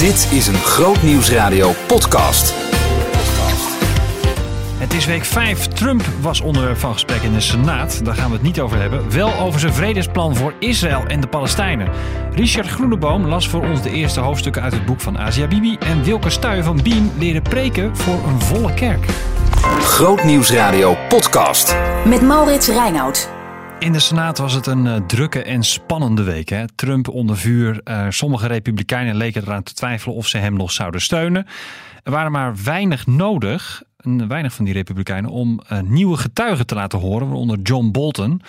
Dit is een Groot Nieuwsradio podcast. Het is week 5. Trump was onderwerp van gesprek in de Senaat. Daar gaan we het niet over hebben. Wel over zijn vredesplan voor Israël en de Palestijnen. Richard Groeneboom las voor ons de eerste hoofdstukken uit het boek van Asia Bibi. En Wilke Stuy van Beam leren preken voor een volle kerk. Groot Nieuwsradio podcast. Met Maurits Reinoud. In de Senaat was het een uh, drukke en spannende week. Hè? Trump onder vuur. Uh, sommige republikeinen leken eraan te twijfelen of ze hem nog zouden steunen. Er waren maar weinig nodig, weinig van die republikeinen, om uh, nieuwe getuigen te laten horen, waaronder John Bolton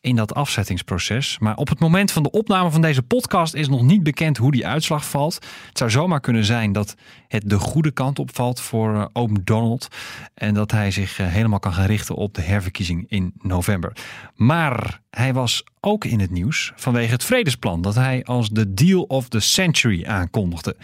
in dat afzettingsproces. Maar op het moment van de opname van deze podcast is nog niet bekend hoe die uitslag valt. Het zou zomaar kunnen zijn dat het de goede kant opvalt voor uh, oom Donald. En dat hij zich uh, helemaal kan gaan richten op de herverkiezing in november. Maar hij was ook in het nieuws vanwege het vredesplan dat hij als de deal of the century aankondigde.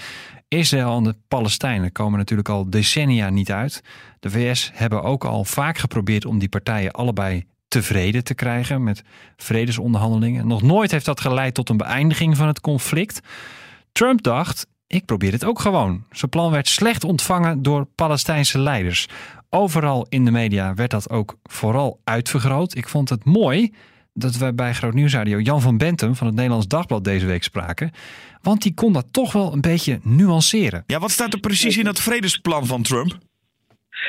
Israël en de Palestijnen komen natuurlijk al decennia niet uit. De VS hebben ook al vaak geprobeerd om die partijen allebei tevreden te krijgen met vredesonderhandelingen. Nog nooit heeft dat geleid tot een beëindiging van het conflict. Trump dacht, ik probeer het ook gewoon. Zijn plan werd slecht ontvangen door Palestijnse leiders. Overal in de media werd dat ook vooral uitvergroot. Ik vond het mooi dat we bij Groot Nieuwsradio Jan van Bentum van het Nederlands Dagblad deze week spraken. Want die kon dat toch wel een beetje nuanceren. Ja, wat staat er precies in dat vredesplan van Trump?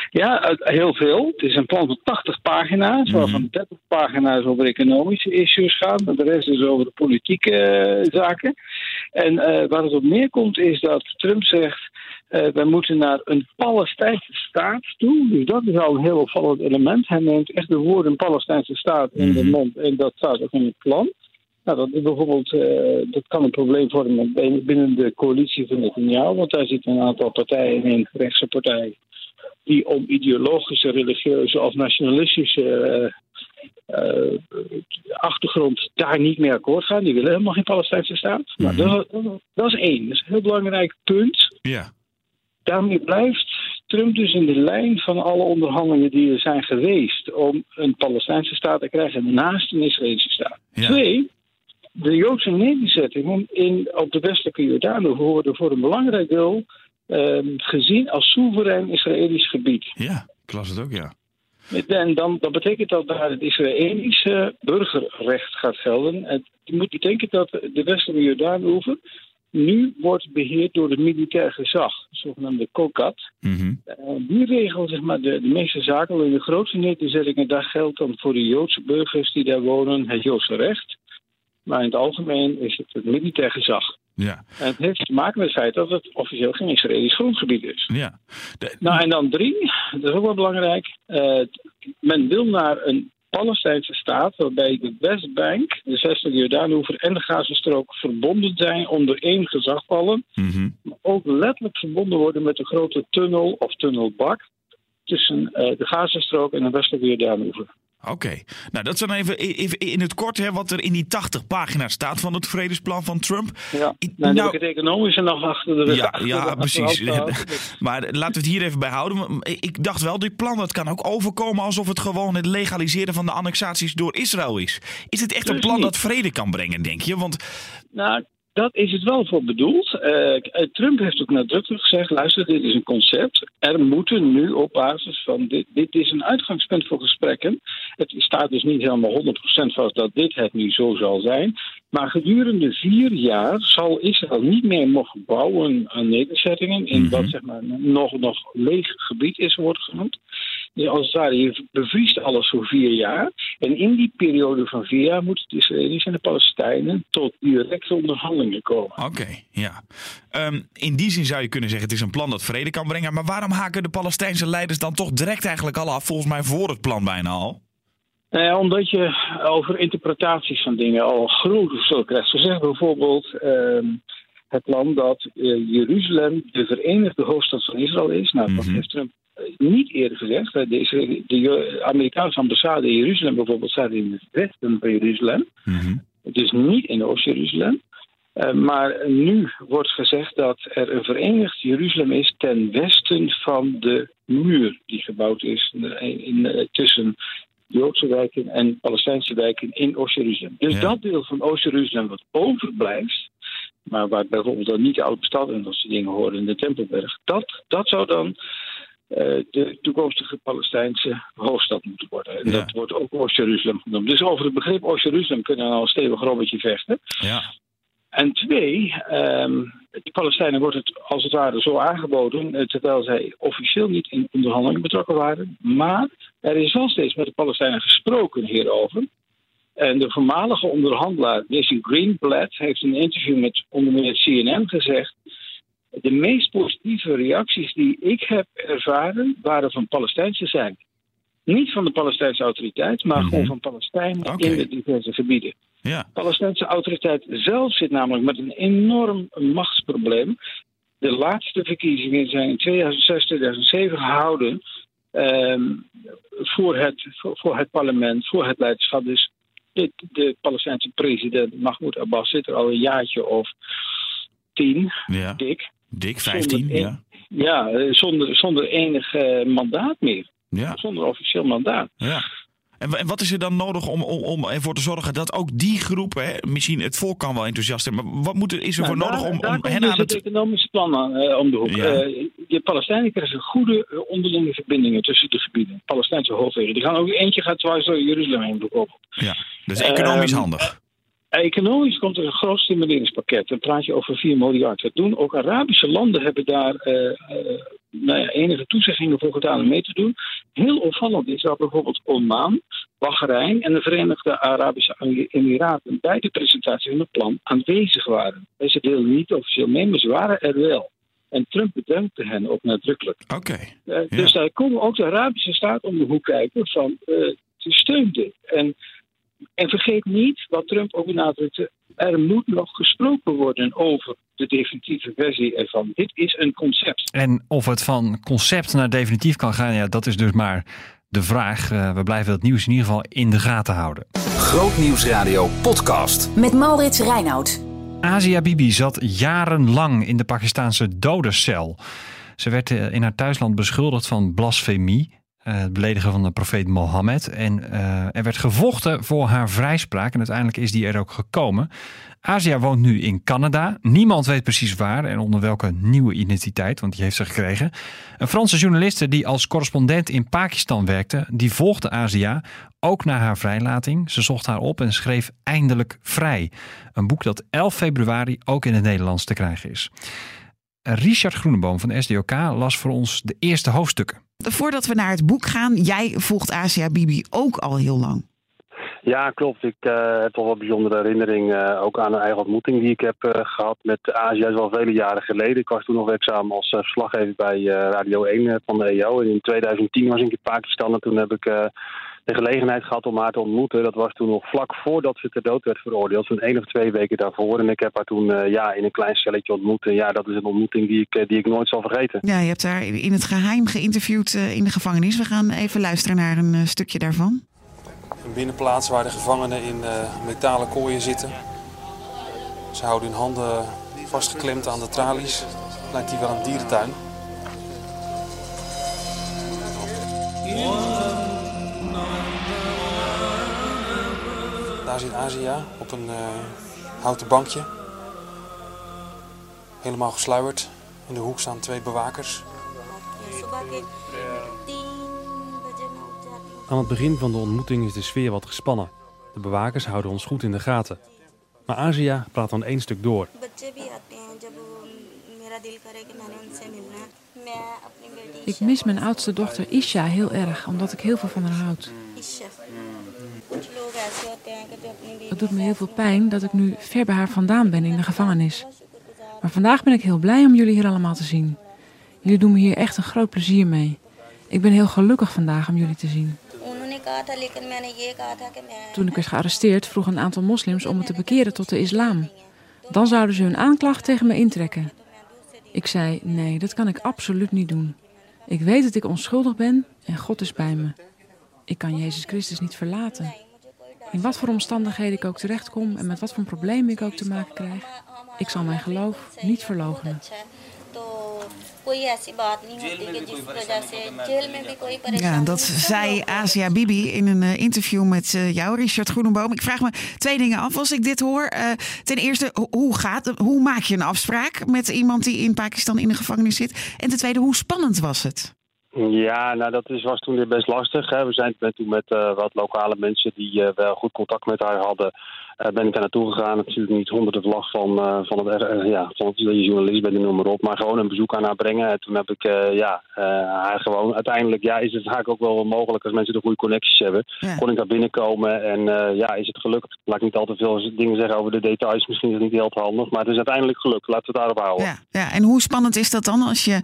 Ja, heel veel. Het is een plan van 80 pagina's, waarvan 30 pagina's over economische issues gaan. De rest is over de politieke uh, zaken. En uh, waar het op neerkomt is dat Trump zegt. Uh, wij moeten naar een Palestijnse staat toe. Dus dat is al een heel opvallend element. Hij neemt echt de woorden Palestijnse staat in de mond. En dat staat ook in het plan. Nou, dat, bijvoorbeeld, uh, dat kan een probleem vormen binnen de coalitie van Netanyahu. Want daar zitten een aantal partijen in, rechtse partijen die om ideologische, religieuze of nationalistische uh, uh, achtergrond daar niet meer akkoord gaan. Die willen helemaal geen Palestijnse staat. Mm -hmm. dat, dat, is één. Dat is een heel belangrijk punt. Ja. Daarmee blijft Trump dus in de lijn van alle onderhandelingen die er zijn geweest om een Palestijnse staat te krijgen naast een Israëlische staat. Ja. Twee, de Joodse nederzettingen in, op de westelijke Jordaan worden voor een belangrijk deel Um, gezien als soeverein Israëlisch gebied. Ja, ik las het ook, ja. En dan, dat betekent dat daar het Israëlische burgerrecht gaat gelden. En je moet bedenken dat de westelijke Jordaanoever nu wordt beheerd door het militair gezag, de zogenaamde COCAT. Mm -hmm. uh, die regelt zeg maar, de, de meeste zaken. In de grootste nederzettingen, daar geldt dan voor de Joodse burgers die daar wonen het Joodse recht. Maar in het algemeen is het het militair gezag. Ja. En het heeft te maken met het feit dat het officieel geen Israëlisch grondgebied is. Ja. De... Nou, en dan drie, dat is ook wel belangrijk. Uh, men wil naar een Palestijnse staat waarbij de Westbank, de zesde Jordaanoever en de Gazastrook verbonden zijn onder één gezagvallen. Mm -hmm. Maar ook letterlijk verbonden worden met de grote tunnel of tunnelbak tussen uh, de Gazastrook en de westelijke Jordaanoever. Oké, okay. nou dat is dan even, even, in het kort hè, wat er in die 80 pagina's staat van het vredesplan van Trump. Ja, nou, nou het economische nog achter de Ja, achter ja precies. maar laten we het hier even bij houden. Ik dacht wel, dit plan dat kan ook overkomen alsof het gewoon het legaliseren van de annexaties door Israël is. Is het echt een plan dat vrede kan brengen, denk je? Want... Nou, dat is het wel voor bedoeld. Uh, Trump heeft ook nadrukkelijk gezegd: luister, dit is een concept. Er moeten nu op basis van dit. Dit is een uitgangspunt voor gesprekken. Het staat dus niet helemaal 100% vast dat dit het nu zo zal zijn. Maar gedurende vier jaar zal Israël niet meer mogen bouwen aan nederzettingen. in mm -hmm. wat zeg maar nog, nog leeg gebied is, wordt genoemd. Als het ware, je bevriest alles voor vier jaar. En in die periode van vier jaar moeten de Israëli's en de Palestijnen tot directe onderhandelingen komen. Oké, okay, ja. Um, in die zin zou je kunnen zeggen: het is een plan dat vrede kan brengen. Maar waarom haken de Palestijnse leiders dan toch direct eigenlijk al af? Volgens mij voor het plan bijna al. Nou omdat je over interpretaties van dingen al grote verschil krijgt. Zo zeggen bijvoorbeeld um, het plan dat uh, Jeruzalem de verenigde hoofdstad van Israël is. Nou, dat mm -hmm. heeft Trump niet eerder gezegd. De, de Amerikaanse ambassade in Jeruzalem bijvoorbeeld staat in het westen van Jeruzalem. Mm -hmm. Dus niet in Oost-Jeruzalem. Uh, maar nu wordt gezegd dat er een verenigd Jeruzalem is ten westen van de muur die gebouwd is in, in, tussen Joodse wijken en Palestijnse wijken in Oost-Jeruzalem. Dus Ja. dat deel van Oost-Jeruzalem wat overblijft, maar waar bijvoorbeeld dan niet de oude stad en dat soort dingen horen in de Tempelberg, dat, dat zou dan eh, de toekomstige Palestijnse hoofdstad moeten worden. En Ja. dat wordt ook Oost-Jeruzalem genoemd. Dus over het begrip Oost-Jeruzalem kunnen we al een stevig robbetje vechten. Ja. En twee, ehm de Palestijnen wordt het als het ware zo aangeboden, eh, terwijl zij officieel niet in onderhandelingen betrokken waren. Maar er is wel steeds met de Palestijnen gesproken hierover. En de voormalige onderhandelaar Jason Greenblatt heeft in een interview met onder meer CNN gezegd. De meest positieve reacties die ik heb ervaren waren van Palestijnse zijde. Niet van de Palestijnse autoriteit, maar Mhm. gewoon van Palestijnen in de diverse gebieden. Ja. De Palestijnse autoriteit zelf zit namelijk met een enorm machtsprobleem. De laatste verkiezingen zijn in 2006, 2007 gehouden ehm, voor, het, voor, voor het parlement, voor het leiderschap. Dus de, de Palestijnse president Mahmoud Abbas zit er al een jaartje of tien, ja. dik. Dik, 15. Zonder Ja. Ja, eh, zonder, zonder enig eh, mandaat meer. Ja. Zonder officieel mandaat. ja. En, wa- en wat is er dan nodig om, om, om ervoor te zorgen dat ook die groep, hè, misschien het volk kan wel enthousiast zijn, maar wat moet er, is er Nou, voor nodig om, om hen dus aan het het... economische plan aan, eh, om de hoek. Ja. De Palestijnen krijgen goede onderlinge verbindingen tussen de gebieden. Palestijnse hoofdwegen. Die gaan ook eentje gaat dwars door Jeruzalem heen bijvoorbeeld. Ja, dat is economisch Ehm, handig. Economisch komt er een groot stimuleringspakket. Dan praat je over 4 miljard. Dat doen ook Arabische landen hebben daar eh, eh, nou ja, enige toezeggingen voor gedaan om mee te doen. Heel opvallend is dat bijvoorbeeld Oman, Bahrein en de Verenigde Arabische Emiraten bij de presentatie van het plan aanwezig waren. Ze deelden niet officieel mee, maar ze waren er wel. En Trump bedankte hen ook nadrukkelijk. Oké. Eh, Dus daar komen ook de Arabische staat om de hoek kijken van eh ze steunt dit. En, en vergeet niet, wat Trump ook benadrukte, er moet nog gesproken worden over de definitieve versie ervan. Dit is een concept. En of het van concept naar definitief kan gaan, ja, dat is dus maar de vraag. Eh, we blijven het nieuws in ieder geval in de gaten houden. Grootnieuwsradio podcast. Met Maurits Reinoud. Asia Bibi zat jarenlang in de Pakistaanse dodencel. Ze werd eh, in haar thuisland beschuldigd van blasfemie, het beledigen van de profeet Mohammed. En eh, er werd gevochten voor haar vrijspraak en uiteindelijk is die er ook gekomen. Asia woont nu in Canada. Niemand weet precies waar en onder welke nieuwe identiteit, want die heeft ze gekregen. Een Franse journaliste die als correspondent in Pakistan werkte, die volgde Asia ook naar haar vrijlating. Ze zocht haar op en schreef Eindelijk Vrij. Een boek dat 11 februari ook in het Nederlands te krijgen is. Richard Groeneboom van SDOK las voor ons de eerste hoofdstukken. Voordat we naar het boek gaan, jij volgt Asia Bibi ook al heel lang. Ja, klopt. Ik eh, heb toch wel bijzondere herinnering eh, ook aan een eigen ontmoeting die ik heb eh, gehad met Azië. Dat is wel vele jaren geleden. Ik was toen nog werkzaam als verslaggever bij Radio 1 eh, van de EO. En in 2010 was ik in Pakistan en toen heb ik de gelegenheid gehad om haar te ontmoeten. Dat was toen nog vlak voordat ze ter dood werd veroordeeld. Zo'n één of twee weken daarvoor. En ik heb haar toen eh, ja, in een klein stelletje ontmoet. En ja, dat is een ontmoeting die ik, eh, die ik nooit zal vergeten. Ja, je hebt haar in het geheim geïnterviewd eh, in de gevangenis. We gaan even luisteren naar een stukje daarvan. Een binnenplaats waar de gevangenen in eh, metalen kooien zitten. Ze houden hun handen vastgeklemd aan de tralies. Lijkt hier wel een dierentuin. Zit Asia op een eh, houten bankje. Helemaal gesluierd. In de hoek staan twee bewakers. Aan het begin van de ontmoeting is de sfeer wat gespannen. De bewakers houden ons goed in de gaten. Maar Asia praat dan één stuk door. Ik mis mijn oudste dochter Isha heel erg, omdat ik heel veel van haar houd. Het doet me heel veel pijn dat ik nu ver bij haar vandaan ben in de gevangenis. Maar vandaag ben ik heel blij om jullie hier allemaal te zien. Jullie doen me hier echt een groot plezier mee. Ik ben heel gelukkig vandaag om jullie te zien. Toen ik werd gearresteerd vroegen een aantal moslims om me te bekeren tot de islam. Dan zouden ze hun aanklacht tegen me intrekken. Ik zei, nee, dat kan ik absoluut niet doen. Ik weet dat ik onschuldig ben en God is bij me. Ik kan Jezus Christus niet verlaten. In wat voor omstandigheden ik ook terechtkom en met wat voor problemen ik ook te maken krijg, ik zal mijn geloof niet verloochenen. Ja, dat zei Asia Bibi in een eh, interview met eh, jou, Richard Groenenboom. Ik vraag me twee dingen af als ik dit hoor. Eh, ten eerste, hoe, gaat, hoe maak je een afspraak met iemand die in Pakistan in de gevangenis zit? En ten tweede, hoe spannend was het? Ja, nou dat is, was toen weer best lastig. Hè. We zijn toen met eh, wat lokale mensen die eh, wel goed contact met haar hadden, eh, ben ik daar naartoe gegaan. Natuurlijk niet onder de vlag van, van, het, ja, van het, journalist bent en noem maar op, maar gewoon een bezoek aan haar brengen. En toen heb ik ja, haar gewoon, uiteindelijk ja, is het vaak ook wel mogelijk als mensen de goede connecties hebben. Ja. Kon ik daar binnenkomen en ja, is het gelukt. Laat ik niet al te veel dingen zeggen over de details, misschien is het niet heel handig, maar het is uiteindelijk gelukt. Laten we het daarop houden. Ja, ja, en hoe spannend is dat dan als je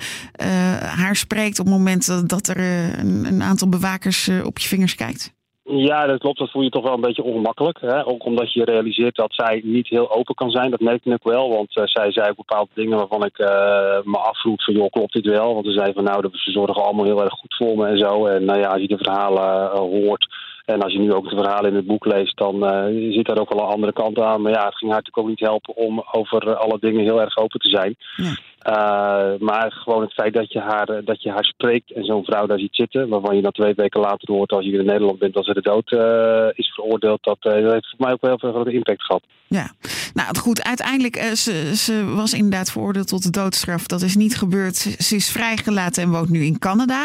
haar spreekt op het moment dat, er eh, een, een aantal bewakers eh, op je vingers kijkt? Ja, dat klopt. Dat voel je toch wel een beetje ongemakkelijk. Hè? Ook omdat je realiseert dat zij niet heel open kan zijn. Dat merkte ik wel. Want eh, zij zei ook bepaalde dingen waarvan ik me afvroeg van... joh, klopt dit wel? Want ze zei van nou, ze zorgen allemaal heel erg goed voor me en zo. En nou ja, als je de verhalen hoort... En als je nu ook de verhalen in het boek leest, dan eh, zit daar ook wel een andere kant aan. Maar ja, het ging haar natuurlijk ook niet helpen om over alle dingen heel erg open te zijn. Ja. Eh, maar gewoon het feit dat je, haar, dat je haar spreekt en zo'n vrouw daar ziet zitten, waarvan je dan twee weken later hoort als je weer in Nederland bent dat ze de dood eh, is veroordeeld, dat, dat heeft voor mij ook wel heel veel grote impact gehad. Ja, nou goed. Uiteindelijk, ze, ze was inderdaad veroordeeld tot de doodstraf. Dat is niet gebeurd. Ze, ze is vrijgelaten en woont nu in Canada.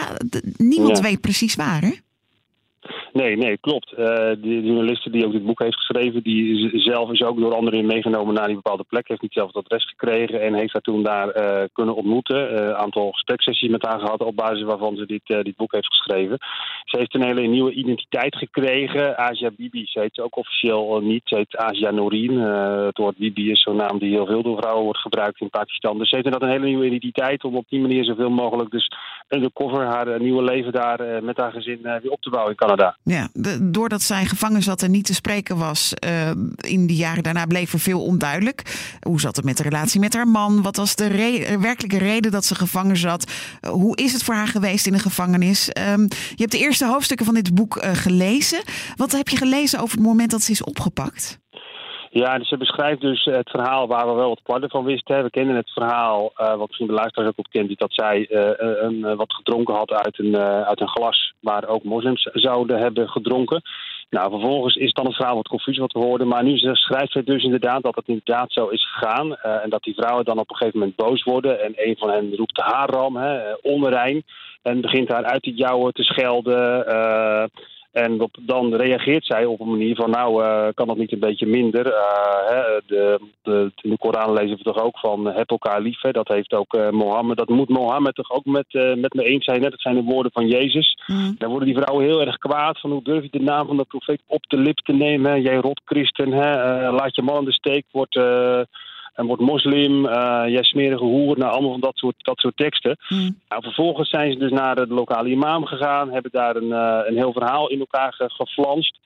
Niemand Ja. weet precies waar, hè? Nee, nee, klopt. Eh, de, journaliste die ook dit boek heeft geschreven, die zelf is ook door anderen meegenomen naar die bepaalde plek. Heeft niet zelf het adres gekregen en heeft haar toen daar eh, kunnen ontmoeten. Een aantal gespreksessies met haar gehad op basis waarvan ze dit, eh, dit boek heeft geschreven. Ze heeft een hele nieuwe identiteit gekregen. Asia Bibi, ze heet ze ook officieel eh, niet. Ze heet Asia Noreen. Eh, het woord Bibi is zo'n naam die heel veel door vrouwen wordt gebruikt in Pakistan. Dus ze heeft inderdaad een hele nieuwe identiteit om op die manier zoveel mogelijk dus undercover haar eh, nieuwe leven daar eh, met haar gezin eh, weer op te bouwen in Canada. Ja, doordat zij gevangen zat en niet te spreken was eh, in die jaren daarna bleef er veel onduidelijk. Hoe zat het met de relatie met haar man? Wat was de werkelijke reden dat ze gevangen zat? Eh, hoe is het voor haar geweest in de gevangenis? Ehm, je hebt de eerste hoofdstukken van dit boek eh, gelezen. Wat heb je gelezen over het moment dat ze is opgepakt? Ja, dus ze beschrijft dus het verhaal waar we wel wat kwarten van wisten. We kennen het verhaal, eh, wat misschien de luisteraars ook op kent, dat zij eh, een, eh, wat gedronken had uit een, uit een glas waar ook moslims zouden hebben gedronken. Nou, vervolgens is dan het verhaal wat confuus wat we hoorden. Maar nu ze- schrijft zij dus inderdaad dat het inderdaad zo is gegaan. en dat die vrouwen dan op een gegeven moment boos worden. En een van hen roept haram, hè, onrein. En begint haar uit te jouwen, te schelden. En op, dan reageert zij op een manier van, nou, eh, kan dat niet een beetje minder? Eh, hè, de, de, in de Koran lezen we toch ook van, heb elkaar lief. Hè? Dat heeft ook eh, Mohammed. Dat moet Mohammed toch ook met, met me eens zijn. Hè? Dat zijn de woorden van Jezus. Dan worden die vrouwen heel erg kwaad van, hoe durf je de naam van de profeet op de lip te nemen? Hè? Jij rot christen, hè? Laat je man in de steek, wordt... en wordt moslim, eh, jij smerige hoer, nou allemaal van dat soort, dat soort teksten. Nou, vervolgens zijn ze dus naar de lokale imam gegaan, hebben daar een, eh, een heel verhaal in elkaar ge- geflanst.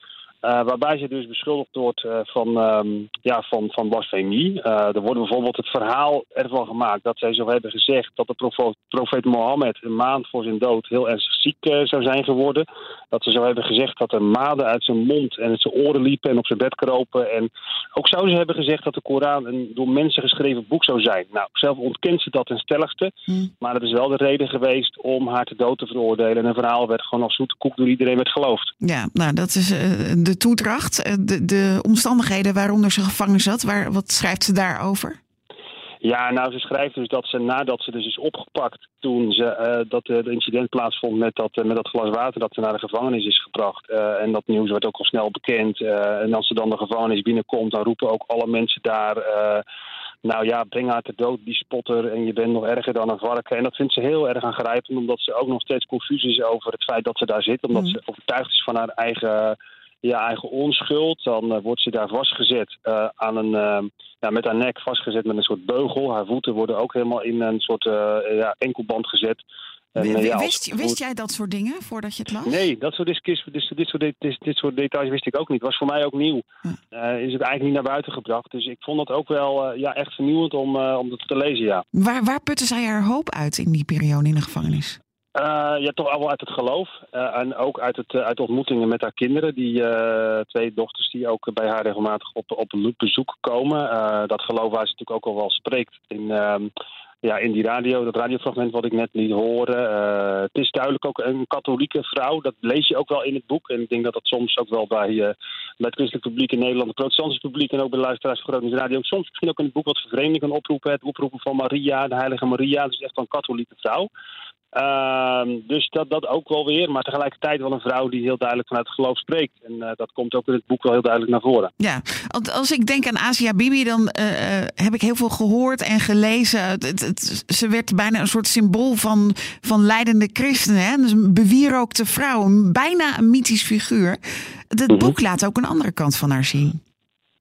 Eh, waarbij ze dus beschuldigd wordt eh, van, ehm, ja, van, van blasfemie. Eh, er wordt bijvoorbeeld het verhaal ervan gemaakt dat zij zo hebben gezegd dat de profeet Mohammed een maand voor zijn dood heel ernstig ziek zou zijn geworden. Dat ze zo hebben gezegd dat er maden uit zijn mond en uit zijn oren liepen en op zijn bed kropen. En ook zou ze hebben gezegd dat de Koran een door mensen geschreven boek zou zijn. Nou, zelf ontkent ze dat ten stelligste. Maar het is wel de reden geweest om haar te dood te veroordelen. En een verhaal werd gewoon als zoete koek door iedereen werd geloofd. Ja, nou dat is de toedracht. Eh, de, de omstandigheden waaronder ze gevangen zat. Waar, wat schrijft ze daarover? Ja, nou, ze schrijft dus dat ze nadat ze dus is opgepakt toen ze, eh, dat eh, de incident plaatsvond met dat, eh, met dat glas water dat ze naar de gevangenis is gebracht. Eh, en dat nieuws werd ook al snel bekend. Eh, en als ze dan de gevangenis binnenkomt, dan roepen ook alle mensen daar. eh, nou ja, breng haar te dood, die spotter. En je bent nog erger dan een varken. En dat vindt ze heel erg aangrijpend, omdat ze ook nog steeds confuus is over het feit dat ze daar zit. Omdat ze overtuigd is van haar eigen, ja, eigen onschuld. Dan eh, wordt ze daar vastgezet eh, aan een, eh, ja, met haar nek vastgezet met een soort beugel. Haar voeten worden ook helemaal in een soort ja, enkelband gezet. En, ja, wist, wist jij dat soort dingen voordat je het las? Nee, dat soort, dit, dit, soort, dit, dit, soort details wist ik ook niet. Was voor mij ook nieuw. Is het eigenlijk niet naar buiten gebracht. Dus ik vond dat ook wel ja, echt vernieuwend om, om dat te lezen, ja. Waar, waar putte zij haar hoop uit in die periode in de gevangenis? Eh, ja, toch wel uit het geloof. Eh, en ook uit, het, eh, uit ontmoetingen met haar kinderen. Die twee dochters die ook bij haar regelmatig op, op bezoek komen. Dat geloof waar ze natuurlijk ook al wel spreekt in, ehm, ja, in die radio, dat radiofragment wat ik net liet horen. het is duidelijk ook een katholieke vrouw. Dat lees je ook wel in het boek. En ik denk dat dat soms ook wel bij, bij het christelijk publiek in Nederland, het protestantse publiek en ook bij de luisteraars van Groningen Radio, soms misschien ook in het boek wat vervreemding kan oproepen. Het oproepen van Maria, de heilige Maria. Dus echt wel een katholieke vrouw. Ehm, dus dat, dat ook wel weer, maar tegelijkertijd wel een vrouw die heel duidelijk vanuit het geloof spreekt. En eh, dat komt ook in het boek wel heel duidelijk naar voren. Ja, want als ik denk aan Asia Bibi, dan eh, eh, heb ik heel veel gehoord en gelezen. Het, het- het- ze werd bijna een soort symbool van, van leidende christenen. Hè? Dus een bewierookte vrouw, een- bijna een mythisch figuur. Het Mhm. boek laat ook een andere kant van haar zien.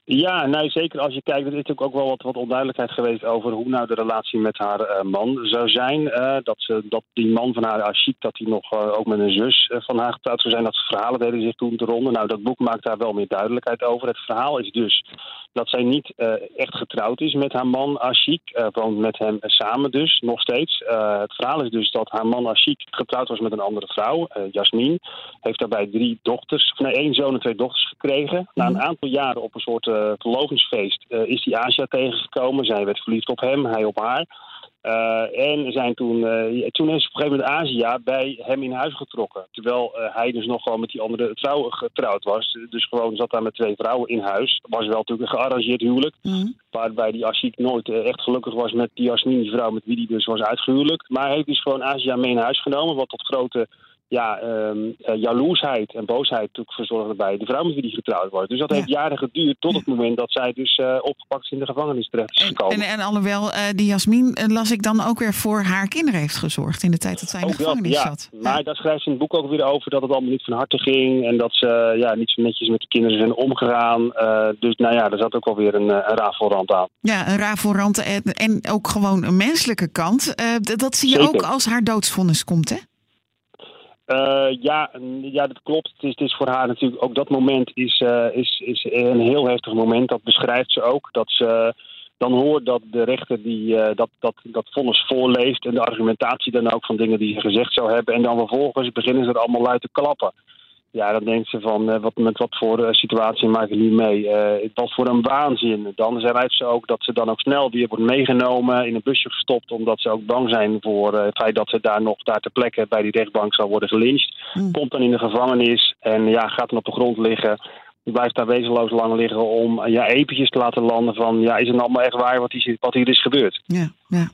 Ja, nee, zeker als je kijkt, er is natuurlijk ook wel wat, wat onduidelijkheid geweest over hoe nou de relatie met haar eh, man zou zijn. Eh, dat, ze, dat die man van haar, Ashik, dat hij nog eh, ook met een zus van haar getrouwd zou zijn. Dat verhalen deden zich toen te ronden. Nou, dat boek maakt daar wel meer duidelijkheid over. Het verhaal is dus dat zij niet echt getrouwd is met haar man Ashik. woont met hem samen dus, nog steeds. Het verhaal is dus dat haar man Ashik getrouwd was met een andere vrouw, Jasmin. Heeft daarbij drie dochters, of nee, één zoon en twee dochters gekregen. Na een aantal jaren op een soort eh verlovingsfeest eh, is die Asia tegengekomen. Zij werd verliefd op hem, hij op haar. Eh, en zijn toen, eh, toen is op een gegeven moment Asia bij hem in huis getrokken. Terwijl eh, hij dus nog gewoon met die andere vrouw getrouwd was. Dus gewoon zat daar met twee vrouwen in huis. Was wel natuurlijk een gearrangeerd huwelijk. Waarbij die Ashik nooit eh, echt gelukkig was met die Jasmin, die vrouw met wie hij dus was uitgehuwelijk. Maar hij heeft dus gewoon Asia mee naar huis genomen. Wat tot grote ja, eh, jaloersheid en boosheid natuurlijk verzorgde bij de vrouw met wie hij getrouwd was. Dus dat heeft jaren geduurd tot het moment dat zij dus eh, opgepakt is in de gevangenis terecht is gekomen. En, en alhoewel eh, die Jasmin, las ik dan ook weer voor haar kinderen heeft gezorgd in de tijd dat zij in de Ook dat, gevangenis ja. zat. Maar daar schrijft ze in het boek ook weer over dat het allemaal niet van harte ging. En dat ze ja, niet zo netjes met de kinderen zijn omgegaan. Dus nou ja, er zat ook alweer een, eh, een rafelrand aan. Ja, een rafelrand en, en ook gewoon een menselijke kant. Dat zie je Zeker. ook als haar doodsvonnis komt, hè? Eh, ja, ja, dat klopt. Het is, is voor haar natuurlijk ook dat moment is, eh, is, is een heel heftig moment. Dat beschrijft ze ook. Dat ze dan hoort dat de rechter die, eh, dat, dat, dat vonnis voorleest en de argumentatie dan ook van dingen die ze gezegd zou hebben. En dan vervolgens beginnen ze er allemaal luid te klappen. Ja, dan denkt ze van, eh, wat, met wat voor eh, situatie maak ik nu mee? Eh, wat voor een waanzin. Dan schrijft ze ook dat ze dan ook snel weer wordt meegenomen, in een busje gestopt, omdat ze ook bang zijn voor het feit dat ze daar nog daar ter plekke bij die rechtbank zal worden gelyncht. Komt dan in de gevangenis en ja, gaat dan op de grond liggen. Die blijft daar wezenloos lang liggen om eh, ja, eventjes te laten landen van, ja, is het nou allemaal echt waar wat hier, wat hier is gebeurd? Ja, ja.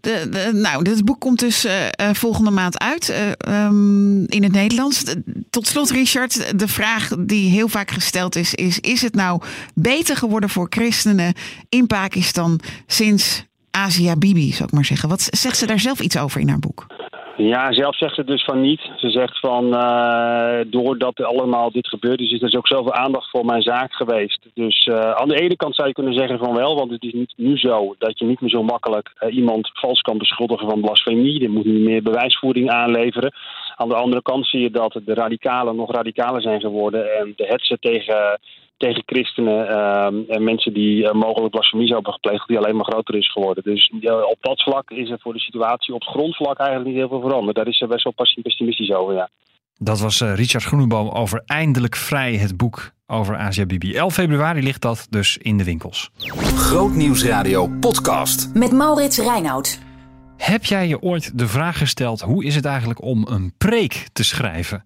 De, nou, dit boek komt dus eh, eh, volgende maand uit eh, ehm, in het Nederlands. De- Tot slot, Richard, de vraag die heel vaak gesteld is, is: is het nou beter geworden voor christenen in Pakistan sinds Asia Bibi, zou ik maar zeggen? Wat zegt ze daar zelf iets over in haar boek? Ja, zelf zegt ze dus van niet. Ze zegt van, eh, doordat allemaal dit gebeurd is, is er dus ook zoveel aandacht voor mijn zaak geweest. Dus eh, aan de ene kant zou je kunnen zeggen van wel, want het is niet nu zo dat je niet meer zo makkelijk eh, iemand vals kan beschuldigen van blasfemie. Er moet nu meer bewijsvoering aanleveren. Aan de andere kant zie je dat de radicalen nog radicaler zijn geworden en de hetsen tegen tegen christenen ehm, en mensen die eh, mogelijk blasfemie zouden hebben gepleegd, die alleen maar groter is geworden. Dus op dat vlak is er voor de situatie op het grondvlak eigenlijk niet heel veel veranderd. Daar is ze best wel pessimistisch over, ja. Dat was eh, Richard Groeneboom over Eindelijk Vrij, het boek over Asia Bibi. 11 februari ligt dat dus in de winkels. Grootnieuwsradio podcast. Met Maurits Reinoud. Heb jij je ooit de vraag gesteld: hoe is het eigenlijk om een preek te schrijven?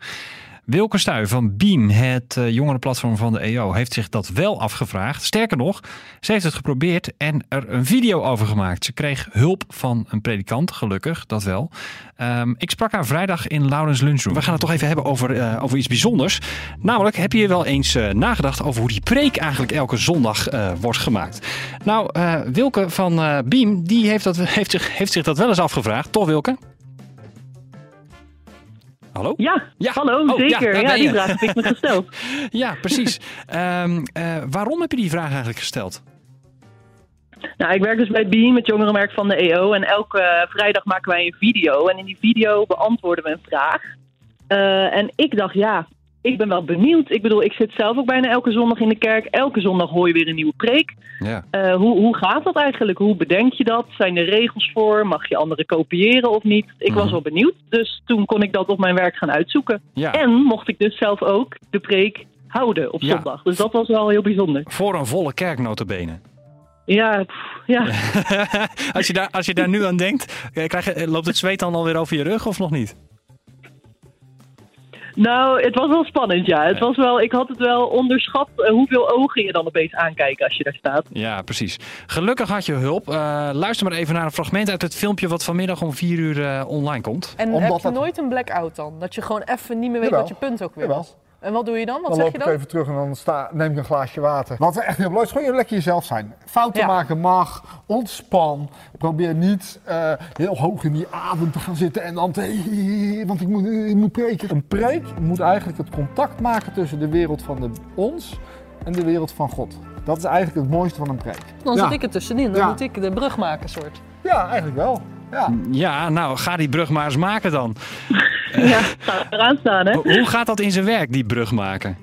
Wilke Stuy van Beam, het eh, jongerenplatform van de EO, heeft zich dat wel afgevraagd. Sterker nog, ze heeft het geprobeerd en er een video over gemaakt. Ze kreeg hulp van een predikant, gelukkig, dat wel. Ehm, ik sprak haar vrijdag in Laurens Lunchroom. We gaan het toch even hebben over, eh, over iets bijzonders. Namelijk, heb je wel eens eh, nagedacht over hoe die preek eigenlijk elke zondag wordt gemaakt? Nou, Wilke van Beam, die heeft, dat, heeft, zich, heeft zich dat wel eens afgevraagd. Toch, Wilke? Hallo? Ja, hallo, Oh, zeker. Ja, die vraag heb ik me gesteld. ja, precies. Ehm, eh, waarom heb je die vraag eigenlijk gesteld? Nou, ik werk dus bij Beam, het jongerenmerk van de EO. En elke vrijdag maken wij een video. En in die video beantwoorden we een vraag. Eh, en ik dacht, ja, ik ben wel benieuwd. Ik bedoel, ik zit zelf ook bijna elke zondag in de kerk. Elke zondag hoor je weer een nieuwe preek. Ja. Eh, hoe, hoe gaat dat eigenlijk? Hoe bedenk je dat? Zijn er regels voor? Mag je anderen kopiëren of niet? Ik was wel benieuwd. Dus toen kon ik dat op mijn werk gaan uitzoeken. Ja. En mocht ik dus zelf ook de preek houden op Ja. zondag. Dus dat was wel heel bijzonder. Voor een volle kerk notabene. Ja, pff, ja. als, je daar, als je daar nu aan denkt, eh, krijg je, loopt het zweet dan alweer over je rug of nog niet? Nou, het was wel spannend, ja. Het was wel, ik had het wel onderschat eh, hoeveel ogen je dan opeens aankijken als je daar staat. Ja, precies. Gelukkig had je hulp. Eh, luister maar even naar een fragment uit het filmpje wat vanmiddag om vier uur eh, online komt. En Omdat heb je dat- nooit een blackout dan? Dat je gewoon even niet meer weet Jawel. wat je punt ook weer Jawel. was? En wat doe je dan? Wat dan zeg loop je ik dan? even terug en dan sta, neem ik een glaasje water. Wat echt heel belangrijk is, gewoon lekker jezelf zijn. Fouten Ja. maken mag, ontspan. Probeer niet eh, heel hoog in die adem te gaan zitten en dan te... Want ik moet, ik moet preken. Een preek moet eigenlijk het contact maken tussen de wereld van de, ons en de wereld van God. Dat is eigenlijk het mooiste van een preek. Dan ja. zit ik er tussenin. Dan Ja. moet ik de brug maken, soort. Ja, eigenlijk wel. Ja. Ja, nou, ga die brug maar eens maken dan. Ja, ga eraan staan, hè? Ho- Hoe gaat dat in zijn werk, die brug maken?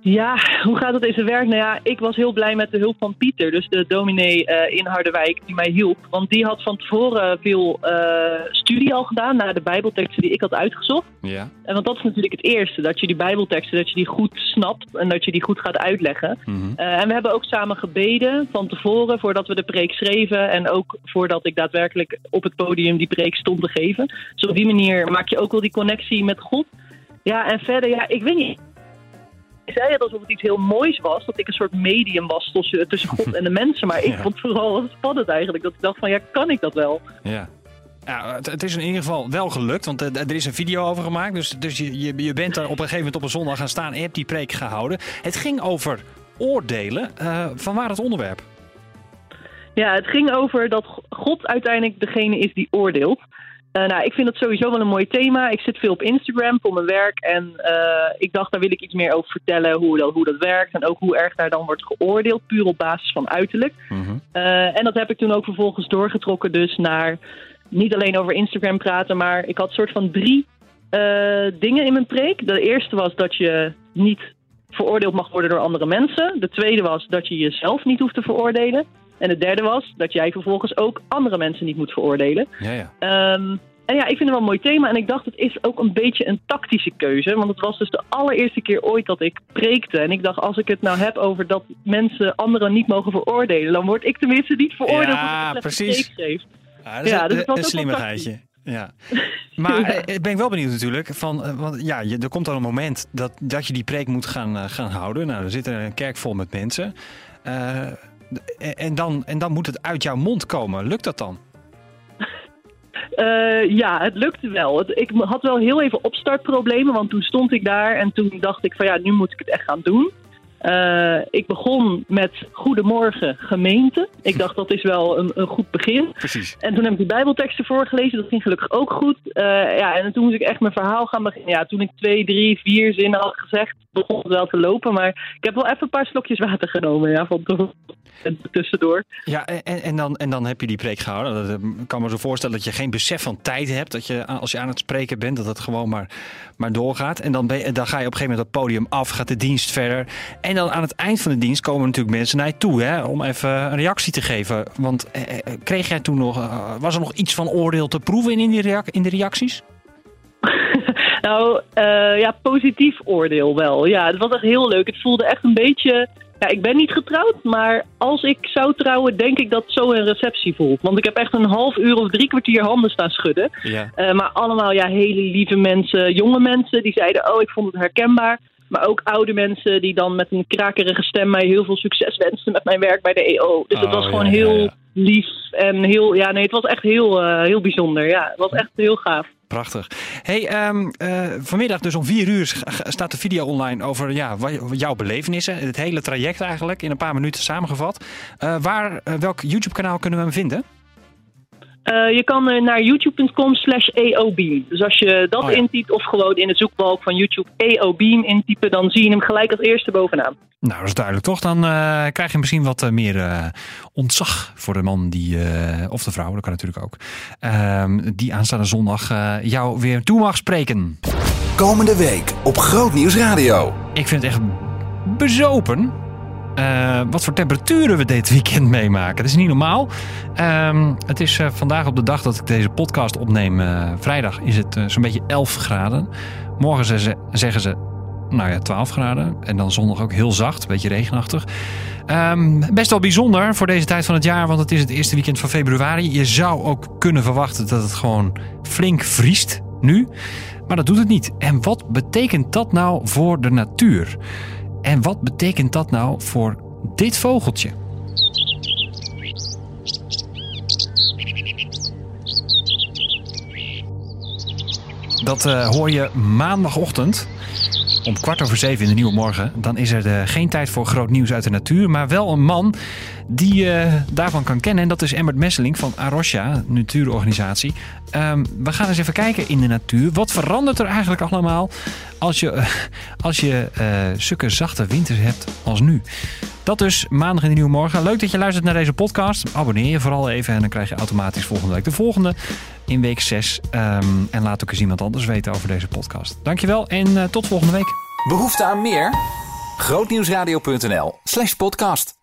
Ja, hoe gaat het in zijn werk? Nou ja, ik was heel blij met de hulp van Pieter, dus de dominee eh, in Harderwijk, die mij hielp. Want die had van tevoren veel eh, studie al gedaan naar de bijbelteksten die ik had uitgezocht. Ja. En want dat is natuurlijk het eerste, dat je die bijbelteksten, dat je die goed snapt en dat je die goed gaat uitleggen. Mhm. Eh, en we hebben ook samen gebeden van tevoren, voordat we de preek schreven. En ook voordat ik daadwerkelijk op het podium die preek stond te geven. Dus op die manier maak je ook wel die connectie met God. Ja, en verder, ja, ik weet niet. Ik zei het alsof het iets heel moois was, dat ik een soort medium was tussen, tussen God en de mensen. Maar ik Ja. vond het vooral spannend eigenlijk, dat ik dacht van, ja, kan ik dat wel? Ja. Ja, het, het is in ieder geval wel gelukt, want eh, er is een video over gemaakt. Dus, dus je, je, je bent er op een gegeven moment op een zondag gaan staan en je hebt die preek gehouden. Het ging over oordelen. Eh van waar het onderwerp? Ja, het ging over dat God uiteindelijk degene is die oordeelt. Eh, nou, ik vind dat sowieso wel een mooi thema. Ik zit veel op Instagram voor mijn werk. En eh, ik dacht, daar wil ik iets meer over vertellen. Hoe dat, hoe dat werkt. En ook hoe erg daar dan wordt geoordeeld. Puur op basis van uiterlijk. Eh, en dat heb ik toen ook vervolgens doorgetrokken. Dus naar niet alleen over Instagram praten. Maar ik had soort van drie dingen in mijn preek. De eerste was dat je niet veroordeeld mag worden door andere mensen. De tweede was dat je jezelf niet hoeft te veroordelen. En de derde was dat jij vervolgens ook andere mensen niet moet veroordelen. Ja, ja. Ehm, en ja, ik vind het wel een mooi thema. En ik dacht, het is ook een beetje een tactische keuze. Want het was dus de allereerste keer ooit dat ik preekte. En ik dacht, als ik het nou heb over dat mensen anderen niet mogen veroordelen... dan word ik tenminste niet veroordeeld Ja, precies. schreef. Ja, dat is Ja, een, dus het een wel slimmigheidje. Ja. Maar eh, ben ik wel benieuwd natuurlijk. Van, eh, want ja, je, er komt dan een moment dat, dat je die preek moet gaan, eh, gaan houden. Nou, er zit er een kerk vol met mensen. Eh, en, dan, en dan moet het uit jouw mond komen. Lukt dat dan? Eh, ja, het lukte wel. Het, ik had wel heel even opstartproblemen, want toen stond ik daar en toen dacht ik van ja, nu moet ik het echt gaan doen. Eh, ik begon met Goedemorgen gemeente. Ik dacht dat is wel een, een goed begin. Precies. En toen heb ik die bijbelteksten voorgelezen. Dat ging gelukkig ook goed. Eh, ja, en toen moest ik echt mijn verhaal gaan beginnen. Ja, toen ik twee, drie, vier zinnen had gezegd, het wel te lopen. Maar ik heb wel even een paar slokjes water genomen ja, van tussendoor. Ja, en, en, dan, en dan heb je die preek gehouden. Dat, eh, Ik kan me zo voorstellen dat je geen besef van tijd hebt. Dat je als je aan het spreken bent, dat het gewoon maar, maar doorgaat. En dan, ben dan ga je op een gegeven moment het podium af, gaat de dienst verder. En dan aan het eind van de dienst komen natuurlijk mensen naar je toe hè, om even een reactie te geven. Want eh, eh, kreeg jij toen nog, eh, was er nog iets van oordeel te proeven in, die reac- in de reacties? Nou, eh, ja, positief oordeel wel. Ja, het was echt heel leuk. Het voelde echt een beetje... Ja, ik ben niet getrouwd, maar als ik zou trouwen, denk ik dat zo een receptie voelt. Want ik heb echt een half uur of drie kwartier handen staan schudden. Ja. Eh, maar allemaal ja, hele lieve mensen, jonge mensen die zeiden: Oh, ik vond het herkenbaar. Maar ook oude mensen die dan met een krakerige stem mij heel veel succes wensten met mijn werk bij de EO. Dus het Oh, was gewoon ja, heel ja. lief en heel. Ja, nee, het was echt heel, eh, heel bijzonder. Ja, het was echt heel gaaf. Prachtig. Hey, ehm, eh, vanmiddag dus om vier uur staat de video online over ja, jouw belevenissen. Het hele traject eigenlijk, in een paar minuten samengevat. Eh, waar, eh, welk YouTube-kanaal kunnen we hem vinden? Eh, je kan eh, naar youtube.com slash eobeam. Dus als je dat Oh ja. intypt of gewoon in de zoekbalk van YouTube eobeam intypen, dan zie je hem gelijk als eerste bovenaan. Nou, dat is duidelijk toch? Dan eh, krijg je misschien wat meer eh, ontzag voor de man die, eh, of de vrouw, dat kan natuurlijk ook, ehm, die aanstaande zondag eh, jou weer toe mag spreken. Komende week op Groot Nieuws Radio. Ik vind het echt bezopen. Eh, wat voor temperaturen we dit weekend meemaken. Dat is niet normaal. Ehm, het is eh, vandaag op de dag dat ik deze podcast opneem. eh, vrijdag is het zo'n beetje 11 graden. Morgen ze- zeggen ze nou ja, 12 graden. En dan zondag ook heel zacht, een beetje regenachtig. Ehm, best wel bijzonder voor deze tijd van het jaar, want het is het eerste weekend van februari. Je zou ook kunnen verwachten dat het gewoon flink vriest nu. Maar dat doet het niet. En wat betekent dat nou voor de natuur? En wat betekent dat nou voor dit vogeltje? Dat eh, hoor je maandagochtend om kwart over zeven in de Nieuwe Morgen. Dan is er eh, geen tijd voor groot nieuws uit de natuur. Maar wel een man die je eh, daarvan kan kennen. En dat is Emmert Messeling van Arosha, natuurorganisatie. Ehm, we gaan eens even kijken in de natuur. Wat verandert er eigenlijk allemaal als je, als je zulke zachte winters hebt als nu? Dat dus maandag in de Nieuwe Morgen. Leuk dat je luistert naar deze podcast. Abonneer je vooral even en dan krijg je automatisch volgende week de volgende in week 6. Ehm, en laat ook eens iemand anders weten over deze podcast. Dankjewel en tot volgende week. Behoefte aan meer? Grootnieuwsradio.nl slash podcast.